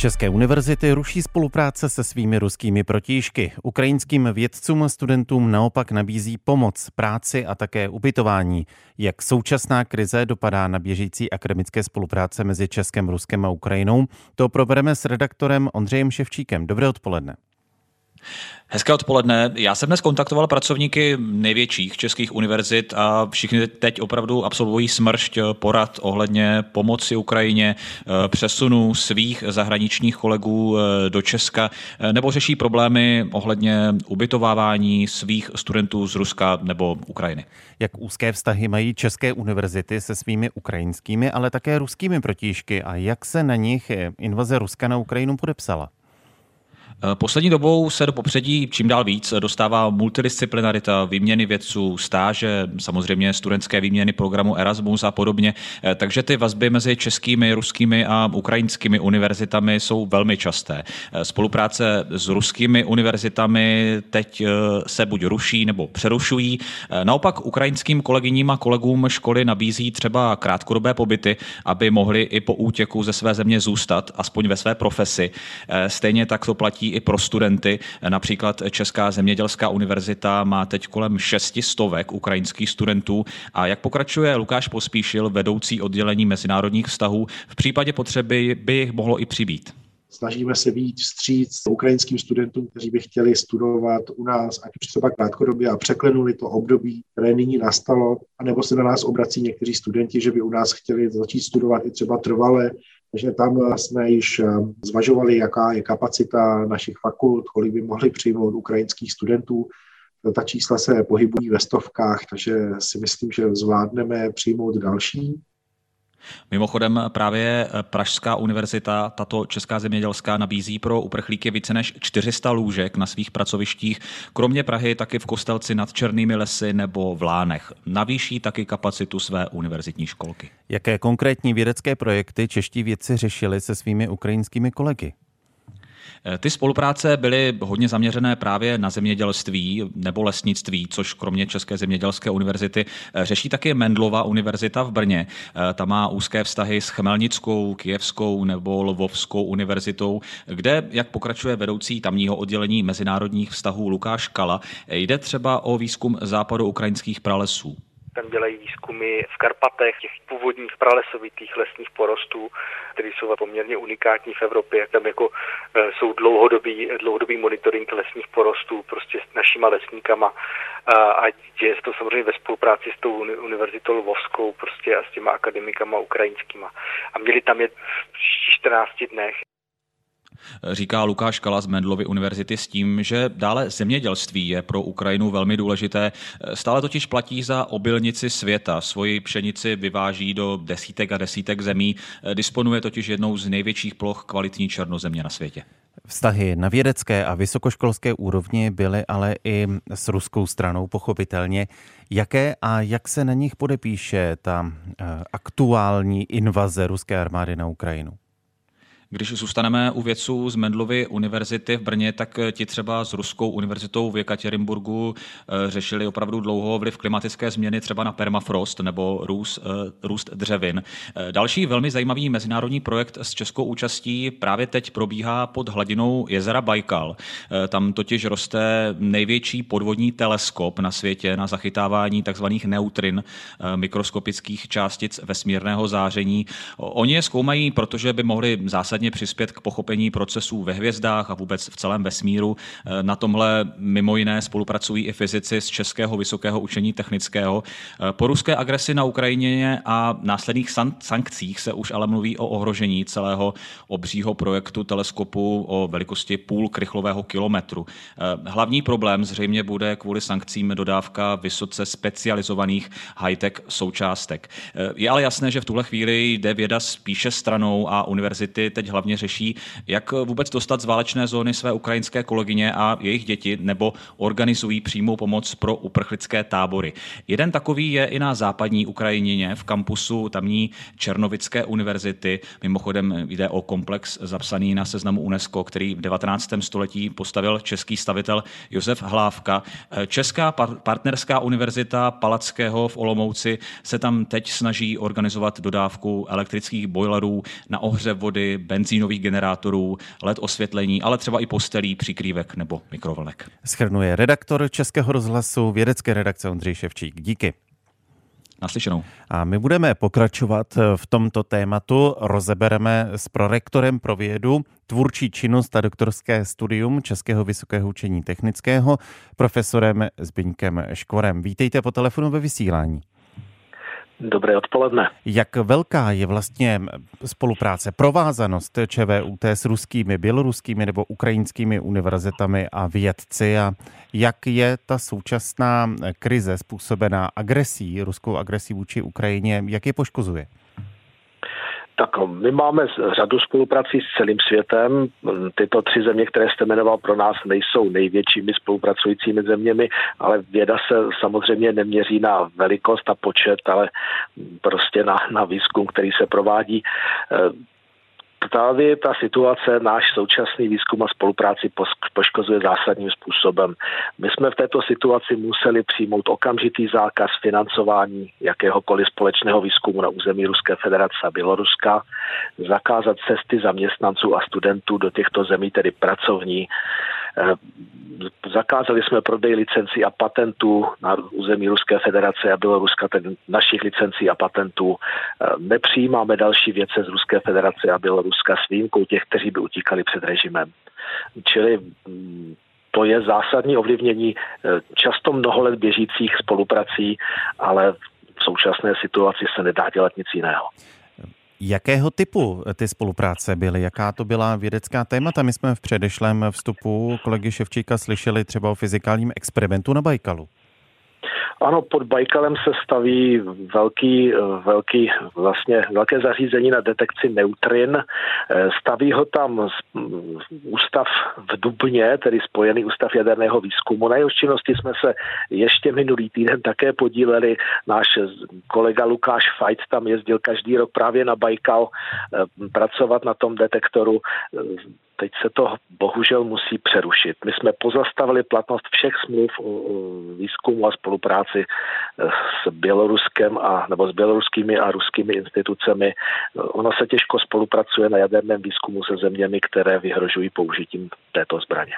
České univerzity ruší spolupráce se svými ruskými protějšky. Ukrajinským vědcům a studentům naopak nabízí pomoc, práci a také ubytování. Jak současná krize dopadá na běžící akademické spolupráce mezi Českem, Ruskem a Ukrajinou, to probereme s redaktorem Ondřejem Ševčíkem. Dobré odpoledne. Hezké odpoledne. Já jsem dnes kontaktoval pracovníky největších českých univerzit a všichni teď opravdu absolvují smršť porad ohledně pomoci Ukrajině, eh, přesunu svých zahraničních kolegů eh, do Česka eh, nebo řeší problémy ohledně ubytovávání svých studentů z Ruska nebo Ukrajiny. Jak úzké vztahy mají české univerzity se svými ukrajinskými, ale také ruskými protížky a jak se na nich invaze Ruska na Ukrajinu podepsala? Eh, poslední dobou se do popředí čím dál víc dostává multidisciplinarita, výměny vědců, stáže, samozřejmě studentské výměny programu Erasmus a podobně. Eh, takže ty vazby mezi českými, ruskými a ukrajinskými univerzitami jsou velmi časté. Eh, spolupráce s ruskými univerzitami teď se buď ruší nebo přerušují. Naopak ukrajinským kolegyním a kolegům školy nabízí třeba krátkodobé pobyty, aby mohli i po útěku ze své země zůstat, aspoň ve své profesi. Stejně tak to platí i pro studenty. Například Česká zemědělská univerzita má teď kolem šesti stovek ukrajinských studentů a jak pokračuje Lukáš Pospíšil, vedoucí oddělení mezinárodních vztahů, v případě potřeby by jich mohlo i přibýt. Snažíme se víc vstříc ukrajinským studentům, kteří by chtěli studovat u nás, ať už třeba krátkodobě a překlenuli to období, které nyní nastalo, anebo se na nás obrací někteří studenti, že by u nás chtěli začít studovat i třeba trvale, takže tam jsme již eh, zvažovali, jaká je kapacita našich fakult, kolik by mohli přijmout ukrajinských studentů. Ta čísla se pohybují ve stovkách, takže si myslím, že zvládneme přijmout další. Mimochodem právě Pražská univerzita, tato Česká zemědělská, nabízí pro uprchlíky více než 400 lůžek na svých pracovištích. Kromě Prahy taky v Kostelci nad Černými lesy nebo v Lánech. Navýší taky kapacitu své univerzitní školky. Jaké konkrétní vědecké projekty čeští vědci řešili se svými ukrajinskými kolegy? Eh, ty spolupráce byly hodně zaměřené právě na zemědělství nebo lesnictví, což kromě České zemědělské univerzity eh, řeší také Mendlova univerzita v Brně. Eh, ta má úzké vztahy s Chmelnickou, Kijevskou nebo Lvovskou univerzitou, kde, jak pokračuje vedoucí tamního oddělení mezinárodních vztahů Lukáš Kala, jde třeba o výzkum západu ukrajinských pralesů. Tam dělají výzkumy v Karpatech, těch původních pralesovitých lesních porostů, které jsou poměrně unikátní v Evropě. Tam jako e, jsou dlouhodobý, dlouhodobý monitoring lesních porostů prostě s našima lesníkama a, a děje se to samozřejmě ve spolupráci s tou univerzitou Lvovskou prostě a s těma akademikama ukrajinskýma. A měli tam je v příštích 14 dnech říká Lukáš Kala z Mendlovy univerzity s tím, že dále zemědělství je pro Ukrajinu velmi důležité. Stále totiž platí za obilnici světa. Svoji pšenici vyváží do desítek a desítek zemí. Disponuje totiž jednou z největších ploch kvalitní černozemě na světě. Vztahy na vědecké a vysokoškolské úrovni byly ale i s ruskou stranou pochopitelně. Jaké a jak se na nich podepíše ta eh, aktuální invaze ruské armády na Ukrajinu? Když zůstaneme u vědců z Mendlovy univerzity v Brně, tak eh, ti třeba s Ruskou univerzitou v Jekaterinburgu eh, řešili opravdu dlouho vliv klimatické změny třeba na permafrost nebo růst, eh, růst dřevin. Další velmi zajímavý mezinárodní projekt s českou účastí právě teď probíhá pod hladinou jezera Baikal. Tam totiž roste největší podvodní teleskop na světě na zachytávání tzv. neutrin, mikroskopických částic vesmírného záření. Oni je zkoumají, protože by mohli zásadně zásadně přispět k pochopení procesů ve hvězdách a vůbec v celém vesmíru. Eh, na tomhle mimo jiné spolupracují i fyzici z Českého vysokého učení technického. Eh, po ruské agresi na Ukrajině a následných sankcích se už ale mluví o ohrožení celého obřího projektu teleskopu o velikosti půl krychlového kilometru. Eh, hlavní problém zřejmě bude kvůli sankcím dodávka vysoce specializovaných high-tech součástek. Je ale jasné, že v tuhle chvíli jde věda spíše stranou a univerzity teď hlavně řeší, jak vůbec dostat z válečné zóny své ukrajinské kolegyně a jejich děti, nebo organizují přímou pomoc pro uprchlické tábory. Jeden takový je i na západní Ukrajině v kampusu tamní Černovické univerzity. Mimochodem jde o komplex zapsaný na seznamu UNESCO, který v 19. století postavil český stavitel Josef Hlávka. Česká partnerská univerzita Palackého v Olomouci se tam teď snaží organizovat dodávku elektrických bojlerů na ohřev vody, benzínových generátorů, LED osvětlení, ale třeba i postelí, přikrývek nebo mikrovlnek. Schrnuje redaktor Českého rozhlasu vědecké redakce Ondřej Ševčík. Díky. Naslyšenou. A my budeme pokračovat v tomto tématu. Rozebereme s prorektorem pro vědu tvůrčí činnost a doktorské studium Českého vysokého učení technického profesorem Zbyňkem Škvorem. Vítejte po telefonu ve vysílání. Dobré odpoledne. Jak velká je vlastně spolupráce, provázanost ČVUT s ruskými, běloruskými nebo ukrajinskými univerzitami a vědci a jak je ta současná krize způsobená agresí, ruskou agresí vůči Ukrajině, jak je poškozuje? Tak my máme řadu spoluprací s celým světem. Tyto tři země, které jste jmenoval, pro nás nejsou největšími spolupracujícími zeměmi, ale věda se samozřejmě neměří na velikost a počet, ale prostě na, na výzkum, který se provádí právě ta situace náš současný výzkum a spolupráci poškozuje zásadním způsobem. My jsme v této situaci museli přijmout okamžitý zákaz financování jakéhokoliv společného výzkumu na území Ruské federace a Běloruska, zakázat cesty zaměstnanců a studentů do těchto zemí, tedy pracovní, zakázali jsme prodej licencí a patentů na území Ruské federace a Běloruska, tedy našich licencí a patentů. Eh, nepřijímáme další věce z Ruské federace a Běloruska s výjimkou těch, kteří by utíkali před režimem. Čili mm, to je zásadní ovlivnění eh, často mnoho let běžících spoluprací, ale v současné situaci se nedá dělat nic jiného. Jakého typu ty spolupráce byly? Jaká to byla vědecká témata? My jsme v předešlém vstupu kolegy Ševčíka slyšeli třeba o fyzikálním experimentu na Bajkalu. Ano, pod Bajkalem se staví velký, velký, vlastně velké zařízení na detekci neutrin. Staví ho tam ústav v Dubně, tedy Spojený ústav jaderného výzkumu. Na jeho činnosti jsme se ještě minulý týden také podíleli. Náš kolega Lukáš Fajt tam jezdil každý rok právě na Bajkal eh, pracovat na tom detektoru teď se to bohužel musí přerušit. My jsme pozastavili platnost všech smluv o výzkumu a spolupráci eh, s Běloruskem a, nebo s běloruskými a ruskými institucemi. Ono se těžko spolupracuje na jaderném výzkumu se zeměmi, které vyhrožují použitím této zbraně.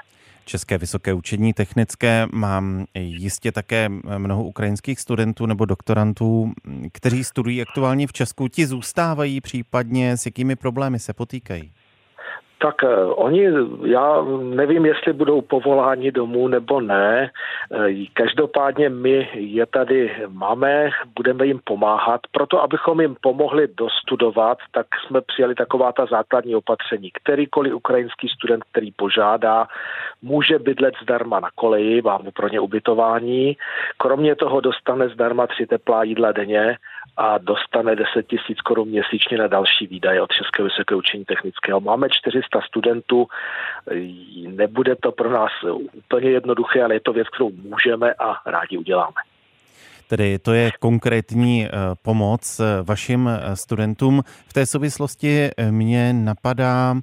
České vysoké učení technické má jistě také mnoho ukrajinských studentů nebo doktorantů, kteří studují aktuálně v Česku. Ti zůstávají případně s jakými problémy se potýkají? Tak eh, oni, já nevím, jestli budou povoláni domů nebo ne. Eh, každopádně my je tady máme, budeme jim pomáhat. Proto, abychom jim pomohli dostudovat, tak jsme přijali taková ta základní opatření. Kterýkoliv ukrajinský student, který požádá, může bydlet zdarma na koleji, máme pro ně ubytování. Kromě toho dostane zdarma tři teplá jídla denně a dostane 10 tisíc korun měsíčně na další výdaje od Českého vysokého učení technického. Máme 400 studentů, nebude to pro nás úplně jednoduché, ale je to věc, kterou můžeme a rádi uděláme. Tedy to je konkrétní eh, pomoc eh, vašim eh, studentům. V té souvislosti mě napadá,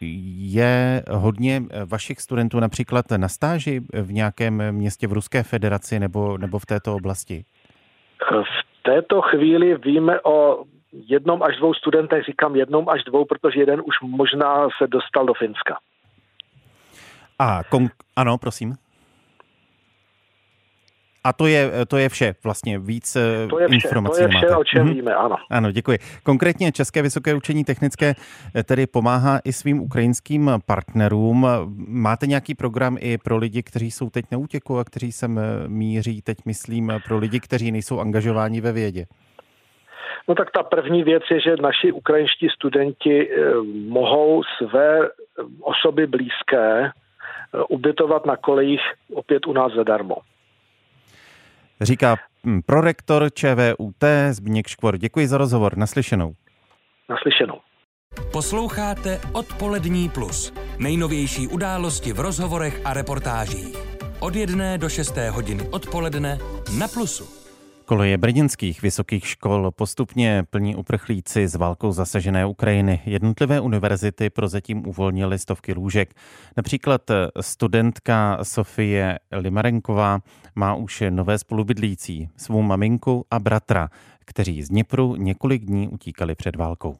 je hodně vašich studentů například na stáži v nějakém městě v Ruské federaci nebo, nebo v této oblasti? V této chvíli víme o jednom až dvou studentech, říkám jednom až dvou, protože jeden už možná se dostal do Finska. A kon- ano, prosím. A to je, to je vše, vlastně víc eh, to je vše, informací To je vše, máte. o čem mm-hmm. víme, ano. Ano, děkuji. Konkrétně České vysoké učení technické eh, tedy pomáhá i svým ukrajinským partnerům. Máte nějaký program i pro lidi, kteří jsou teď na útěku a kteří sem eh, míří, teď myslím, pro lidi, kteří nejsou angažováni ve vědě? No tak ta první věc je, že naši ukrajinští studenti mohou své osoby blízké ubytovat na kolejích opět u nás zadarmo. Říká hm, prorektor ČVUT Zbigněk Škvor. Děkuji za rozhovor. Naslyšenou. Naslyšenou. Posloucháte Odpolední plus. Nejnovější události v rozhovorech a reportážích. Od jedné do šesté hodiny odpoledne na Plusu. Koleje brněnských vysokých škol postupně plní uprchlíci z válkou zasažené Ukrajiny. Jednotlivé univerzity prozatím uvolnily stovky lůžek. Například studentka Sofie Limarenková má už nové spolubydlící, svou maminku a bratra, kteří z Dněpru několik dní utíkali před válkou.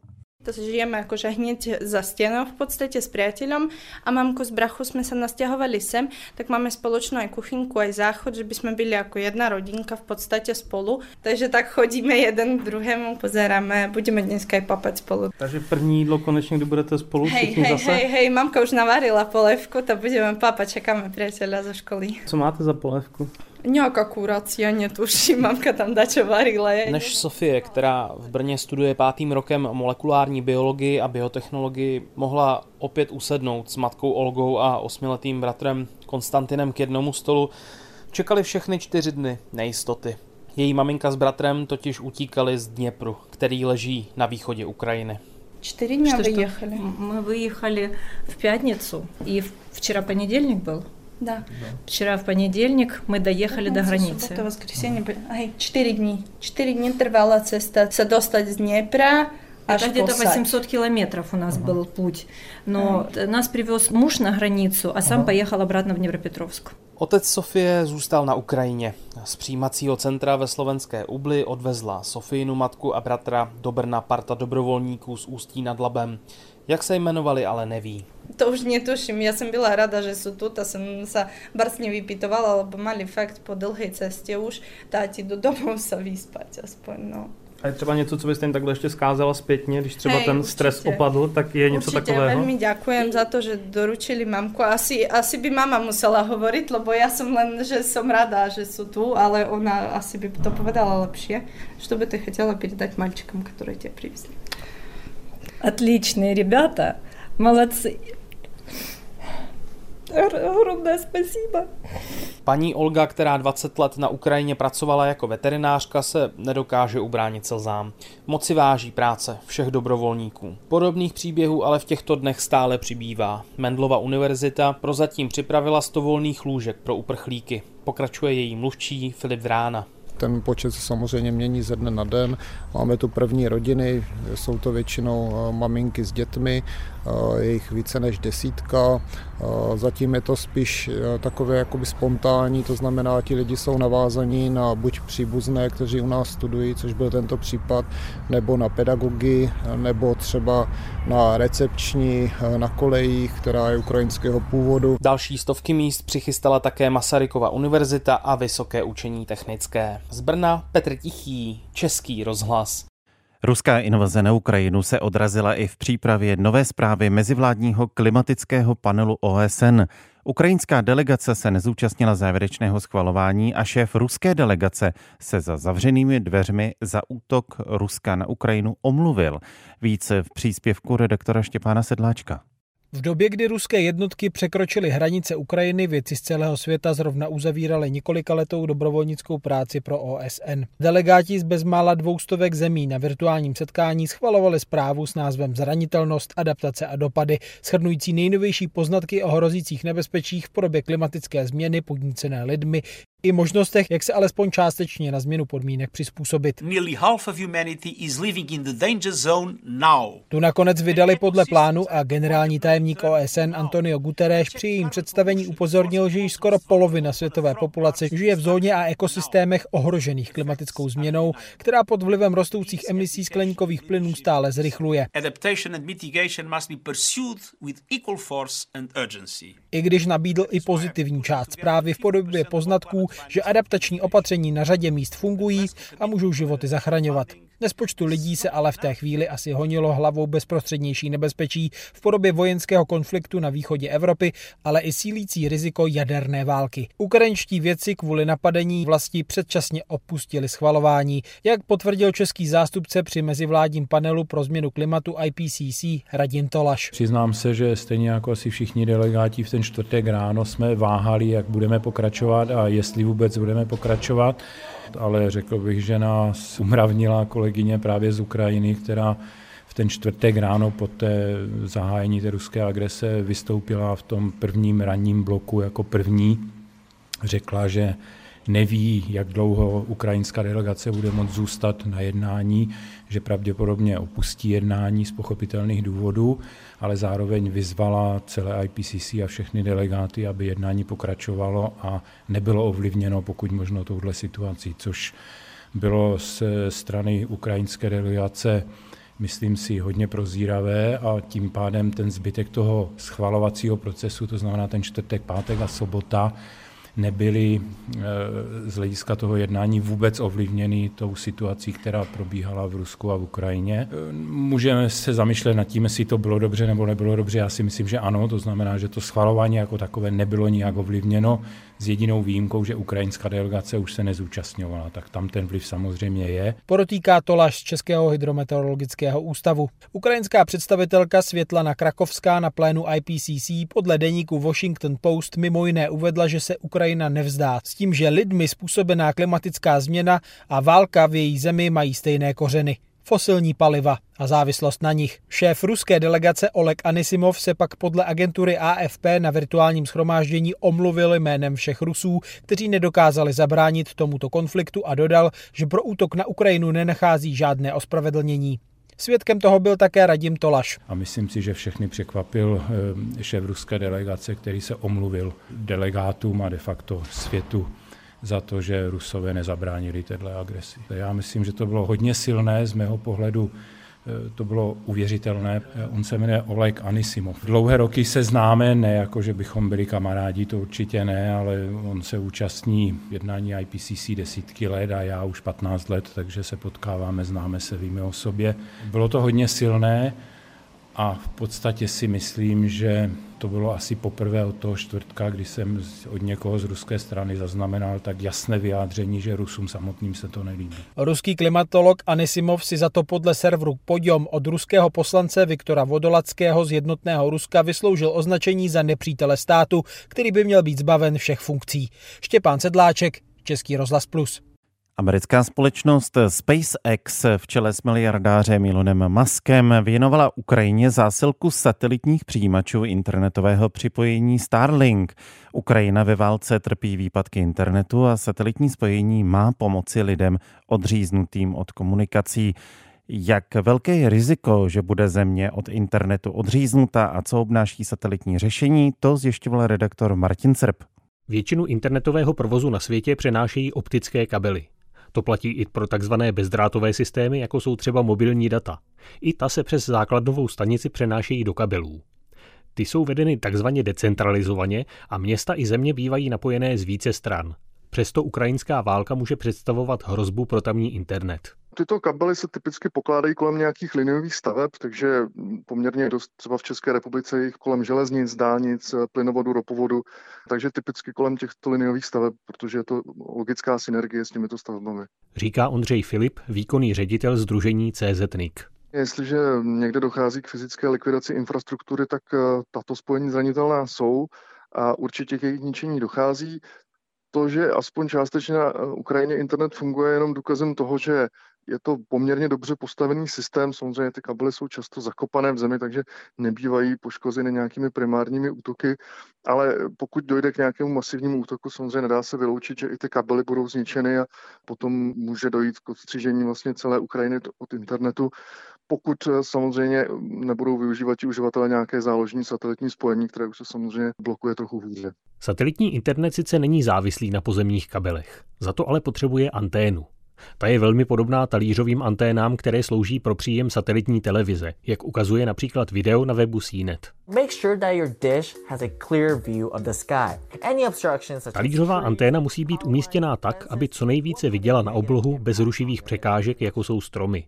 To žijeme akože hneď za stenou v podstate s priateľom a mamku z brachu sme sa nasťahovali sem, tak máme spoločnú aj kuchynku, aj záchod, že by sme byli ako jedna rodinka v podstate spolu. Takže tak chodíme jeden k druhému, pozeráme, budeme dneska aj papať spolu. Takže první jídlo konečne, kdy budete spolu hej, hej, zase? Hej, hej, mamka už navarila polévku, tak budeme papať, čekáme priateľa zo školy. Co máte za polévku? Nějaká kurací, já netuším, mamka tam dačo varila. Než Sofie, která v Brně studuje pátým rokem molekulární biologii a biotechnologii, mohla opět usednout s matkou Olgou a osmiletým bratrem Konstantinem k jednomu stolu, čekali všechny čtyři dny nejistoty. Její maminka s bratrem totiž utíkali z Dněpru, který leží na východě Ukrajiny. Čtyři dny vyjechali. My vyjechali v pятницу, и вчера понедельник был. Да. Вчера в понедельник мы доехали до границы. Это воскресенье. Ай, четыре дни. Четыре дни трвала цеста. Се достать с Днепра, это где-то 800 километров у нас был путь. Но а. нас привез муж на границу, а сам ага. поехал обратно в Днепропетровск. Otec Sofie zůstal na Ukrajině. Z přijímacího centra ve slovenské Ubli odvezla Sofínu matku a bratra do Brna parta dobrovolníků z Ústí nad Labem. Jak se jmenovali, ale neví. To už netuším. Ja som byla rada, že sú tu. A som sa barcne vypytovala, lebo mali fakt po dlhej ceste už táti do domov sa vyspať aspoň. No. A je třeba něco, co byste jim takhle ještě skázala zpětně, když třeba Hej, ten určitě. stres opadl, tak je něco určitě, takového? veľmi ďakujem za to, že doručili mamku. Asi, asi by mama musela hovoriť, lebo ja som len, že som rada, že sú tu, ale ona asi by to povedala lepšie. Что бы ты хотела передать мальчикам, которые тебя привезли? Отличные ребята, молодцы. Огромné спасибо. Paní Olga, která 20 let na Ukrajině pracovala jako veterinářka, se nedokáže ubránit slzám. Moci váží práce všech dobrovolníků. Podobných příběhů ale v těchto dnech stále přibývá. Mendlova univerzita prozatím připravila 100 volných lůžek pro uprchlíky. Pokračuje její mluvčí Filip Vrána ten počet se samozřejmě mění ze dne na den. Máme tu první rodiny, jsou to většinou eh, maminky s dětmi, eh, je jich více než desítka. Eh, zatím je to spíš takové jakoby spontánní, to znamená, ti lidi jsou navázaní na buď příbuzné, kteří u nás studují, což byl tento případ, nebo na pedagogy, nebo třeba na recepční na kolejích, která je ukrajinského původu. Další stovky míst přichystala také Masarykova univerzita a Vysoké učení technické. Z Brna Petr Tichý, Český rozhlas. Ruská invaze na Ukrajinu se odrazila i v přípravě nové zprávy mezivládního klimatického panelu OSN. Ukrajinská delegace se nezúčastnila závěrečného schvalování a šéf ruské delegace se za zavřenými dveřmi za útok Ruska na Ukrajinu omluvil. Více v příspěvku redaktora Štěpána Sedláčka. V době, kdy ruské jednotky překročily hranice Ukrajiny, věci z celého světa zrovna uzavíraly několika letou dobrovolnickou práci pro OSN. Delegáti z bezmála dvoustovek zemí na virtuálním setkání schvalovali zprávu s názvem Zranitelnost, adaptace a dopady, shrnující nejnovější poznatky o hrozících nebezpečích v podobě klimatické změny podnícené lidmi, i možnostech, jak se alespoň částečně na změnu podmínek přizpůsobit. Tu nakonec vydali podle plánu a generální tajemník OSN Antonio Guterres při jejím představení upozornil, že již skoro polovina světové populace žije v zóně a ekosystémech ohrožených klimatickou změnou, která pod vlivem rostoucích emisí skleníkových plynů stále zrychluje. I když nabídl i pozitivní část zprávy v podobě poznatků, že adaptační opatření na řadě míst fungují a můžou životy zachraňovat. Nespočtu lidí se ale v té chvíli asi honilo hlavou bezprostřednější nebezpečí v podobě vojenského konfliktu na východě Evropy, ale i sílící riziko jaderné války. Ukrajinští vědci kvůli napadení vlasti předčasně opustili schvalování, jak potvrdil český zástupce při mezivládním panelu pro změnu klimatu IPCC Radim Tolaš. Přiznám se, že stejně jako asi všichni delegáti v ten čtvrtek ráno jsme váhali, jak budeme pokračovat a jestli vůbec budeme pokračovat ale řekl bych, že nás umravnila kolegyně právě z Ukrajiny, která v ten čtvrtek ráno po té zahájení té ruské agrese vystoupila v tom prvním ranním bloku jako první. Řekla, že neví, jak dlouho ukrajinská delegace bude moct zůstat na jednání, že pravděpodobně opustí jednání z pochopitelných důvodů, ale zároveň vyzvala celé IPCC a všechny delegáty, aby jednání pokračovalo a nebylo ovlivněno pokud možno touhle situací, což bylo z strany ukrajinské delegace myslím si, hodně prozíravé a tím pádem ten zbytek toho schvalovacího procesu, to znamená ten čtvrtek, pátek a sobota, nebyly eh, z hlediska toho jednání vůbec ovlivněny tou situací, která probíhala v Rusku a v Ukrajině. Eh, můžeme se zamýšlet nad tím, jestli to bylo dobře nebo nebylo dobře. Já si myslím, že ano, to znamená, že to schvalování jako takové nebylo nijak ovlivněno s jedinou výjimkou, že ukrajinská delegace už se nezúčastňovala, tak tam ten vliv samozřejmě je. Porotýká Toláš z Českého hydrometeorologického ústavu. Ukrajinská představitelka Světlana Krakovská na plénu IPCC podle deníku Washington Post mimo jiné uvedla, že se Ukrajina nevzdá s tím, že lidmi způsobená klimatická změna a válka v její zemi mají stejné kořeny fosilní paliva a závislost na nich. Šéf ruské delegace Oleg Anisimov se pak podle agentury AFP na virtuálním schromáždění omluvil jménem všech Rusů, kteří nedokázali zabránit tomuto konfliktu a dodal, že pro útok na Ukrajinu nenachází žádné ospravedlnění. Svědkem toho byl také Radim Tolaš. A myslím si, že všechny překvapil eh, šéf ruské delegace, který se omluvil delegátům a de facto světu za to, že Rusové nezabránili této agresi. Já myslím, že to bylo hodně silné z mého pohledu eh, to bylo uvěřitelné. Eh, on se jmenuje Oleg Anisimov. Dlouhé roky se známe, ne jako, že bychom byli kamarádi, to určitě ne, ale on se účastní jednání IPCC desítky let a já už 15 let, takže se potkáváme, známe se, víme o sobě. Bylo to hodně silné a v podstatě si myslím, že to bylo asi poprvé od toho čtvrtka, kdy jsem od někoho z ruské strany zaznamenal tak jasné vyjádření, že Rusům samotným se to nelíbí. Ruský klimatolog Anisimov si za to podle serveru Podium od ruského poslance Viktora Vodolackého z jednotného Ruska vysloužil označení za nepřítele státu, který by měl být zbaven všech funkcí. Štěpán Sedláček, Český rozhlas Plus. Americká společnost SpaceX v čele s miliardářem Elonem Muskem věnovala Ukrajině zásilku satelitních přijímačů internetového připojení Starlink. Ukrajina ve válce trpí výpadky internetu a satelitní spojení má pomoci lidem odříznutým od komunikací. Jak velké je riziko, že bude země od internetu odříznuta a co obnáší satelitní řešení, to zjišťoval redaktor Martin Srb. Většinu internetového provozu na světě přenášejí optické kabely. To platí i pro takzvané bezdrátové systémy, jako jsou třeba mobilní data. I ta se přes základnovou stanici přenášejí do kabelů. Ty jsou vedeny takzvaně decentralizovaně a města i země bývají napojené z více stran. Přesto ukrajinská válka může představovat hrozbu pro tamní internet. Tyto kabely se typicky pokládají kolem nějakých liniových staveb, takže poměrně dost třeba v České republice jich kolem železnic, dálnic, plynovodu, ropovodu, takže typicky kolem těchto liniových staveb, protože je to logická synergie s těmito stavbami. Říká Ondřej Filip, výkonný ředitel Združení CZNIC. Jestliže někde dochází k fyzické likvidaci infrastruktury, tak eh, tato spojení zranitelná jsou a určitě k jejich ničení dochází. To, že aspoň částečně na Ukrajině internet funguje, je jenom důkazem toho, že je to poměrně dobře postavený systém, samozřejmě ty kabely jsou často zakopané v zemi, takže nebývají poškozeny nějakými primárními útoky, ale pokud dojde k nějakému masivnímu útoku, samozřejmě nedá se vyloučit, že i ty kabely budou zničeny a potom může dojít k odstřižení vlastně celé Ukrajiny od internetu, pokud eh, samozřejmě nebudou využívat uživatelé nějaké záložní satelitní spojení, které už se samozřejmě blokuje trochu hůře. Satelitní internet sice není závislý na pozemních kabelech, za to ale potřebuje anténu. Ta je velmi podobná talířovým anténám, které slouží pro příjem satelitní televize, jak ukazuje například video na webu CNET. Talířová anténa musí být umístěná tak, aby co nejvíce viděla na oblohu bez rušivých překážek, jako jsou stromy.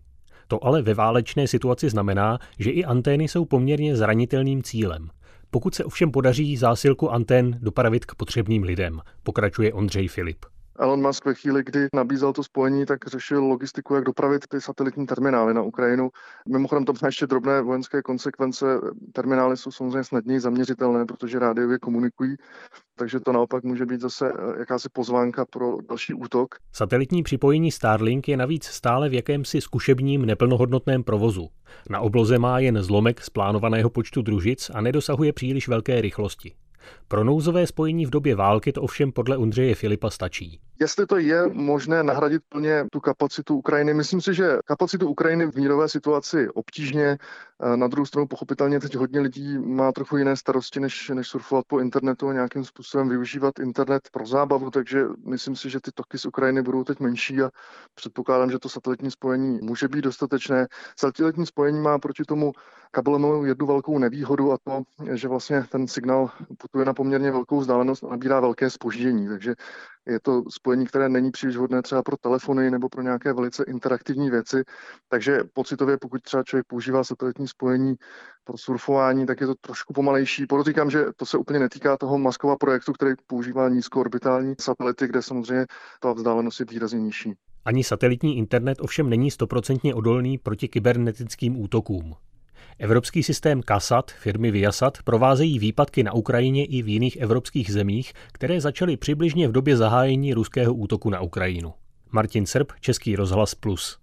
To ale ve válečné situaci znamená, že i antény jsou poměrně zranitelným cílem. Pokud se ovšem podaří zásilku antén dopravit k potřebným lidem, pokračuje Ondřej Filip. Elon Musk ve chvíli, kdy nabízel to spojení, tak řešil logistiku, jak dopravit ty satelitní terminály na Ukrajinu. Mimochodem to má ještě drobné vojenské konsekvence. Terminály jsou samozřejmě snadněji zaměřitelné, protože rádiově komunikují, takže to naopak může být zase eh, jakási pozvánka pro další útok. Satelitní připojení Starlink je navíc stále v jakémsi zkušebním neplnohodnotném provozu. Na obloze má jen zlomek z plánovaného počtu družic a nedosahuje příliš velké rychlosti. Pro nouzové spojení v době války to ovšem podle Ondřeje Filipa stačí. Jestli to je možné nahradit plně tu kapacitu Ukrajiny, myslím si, že kapacitu Ukrajiny v mírové situaci obtížně. Na druhou stranu pochopitelně teď hodně lidí má trochu jiné starosti, než, než surfovat po internetu a nějakým způsobem využívat internet pro zábavu, takže myslím si, že ty toky z Ukrajiny budou teď menší a předpokládám, že to satelitní spojení může být dostatečné. Satelitní spojení má proti tomu kabelovému jednu velkou nevýhodu a to, že vlastně ten signál putuje na poměrně velkou vzdálenost a nabírá velké spoždění, takže je to spojení, které není příliš vhodné třeba pro telefony nebo pro nějaké velice interaktivní věci. Takže pocitově, pokud třeba člověk používá satelitní spojení pro surfování, tak je to trošku pomalejší. Podotýkám, že to se úplně netýká toho Maskova projektu, který používá nízkoorbitální satelity, kde samozřejmě ta vzdálenost je výrazně nižší. Ani satelitní internet ovšem není stoprocentně odolný proti kybernetickým útokům. Evropský systém KASAT firmy Viasat provázejí výpadky na Ukrajině i v jiných evropských zemích, které začaly přibližně v době zahájení ruského útoku na Ukrajinu. Martin Srb, Český rozhlas Plus.